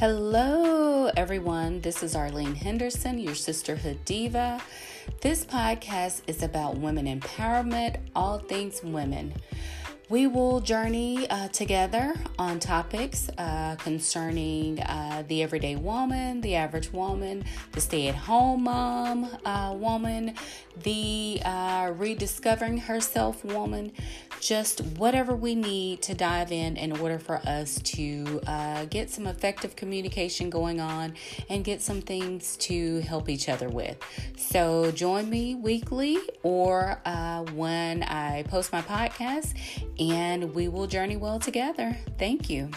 Hello, everyone. This is Arlene Henderson, your sisterhood diva. This podcast is about women empowerment, all things women. We will journey uh, together on topics uh, concerning uh, the everyday woman, the average woman, the stay at home mom uh, woman, the uh, rediscovering herself woman, just whatever we need to dive in in order for us to uh, get some effective communication going on and get some things to help each other with. So join me weekly or when I post my podcast and we will journey well together. Thank you.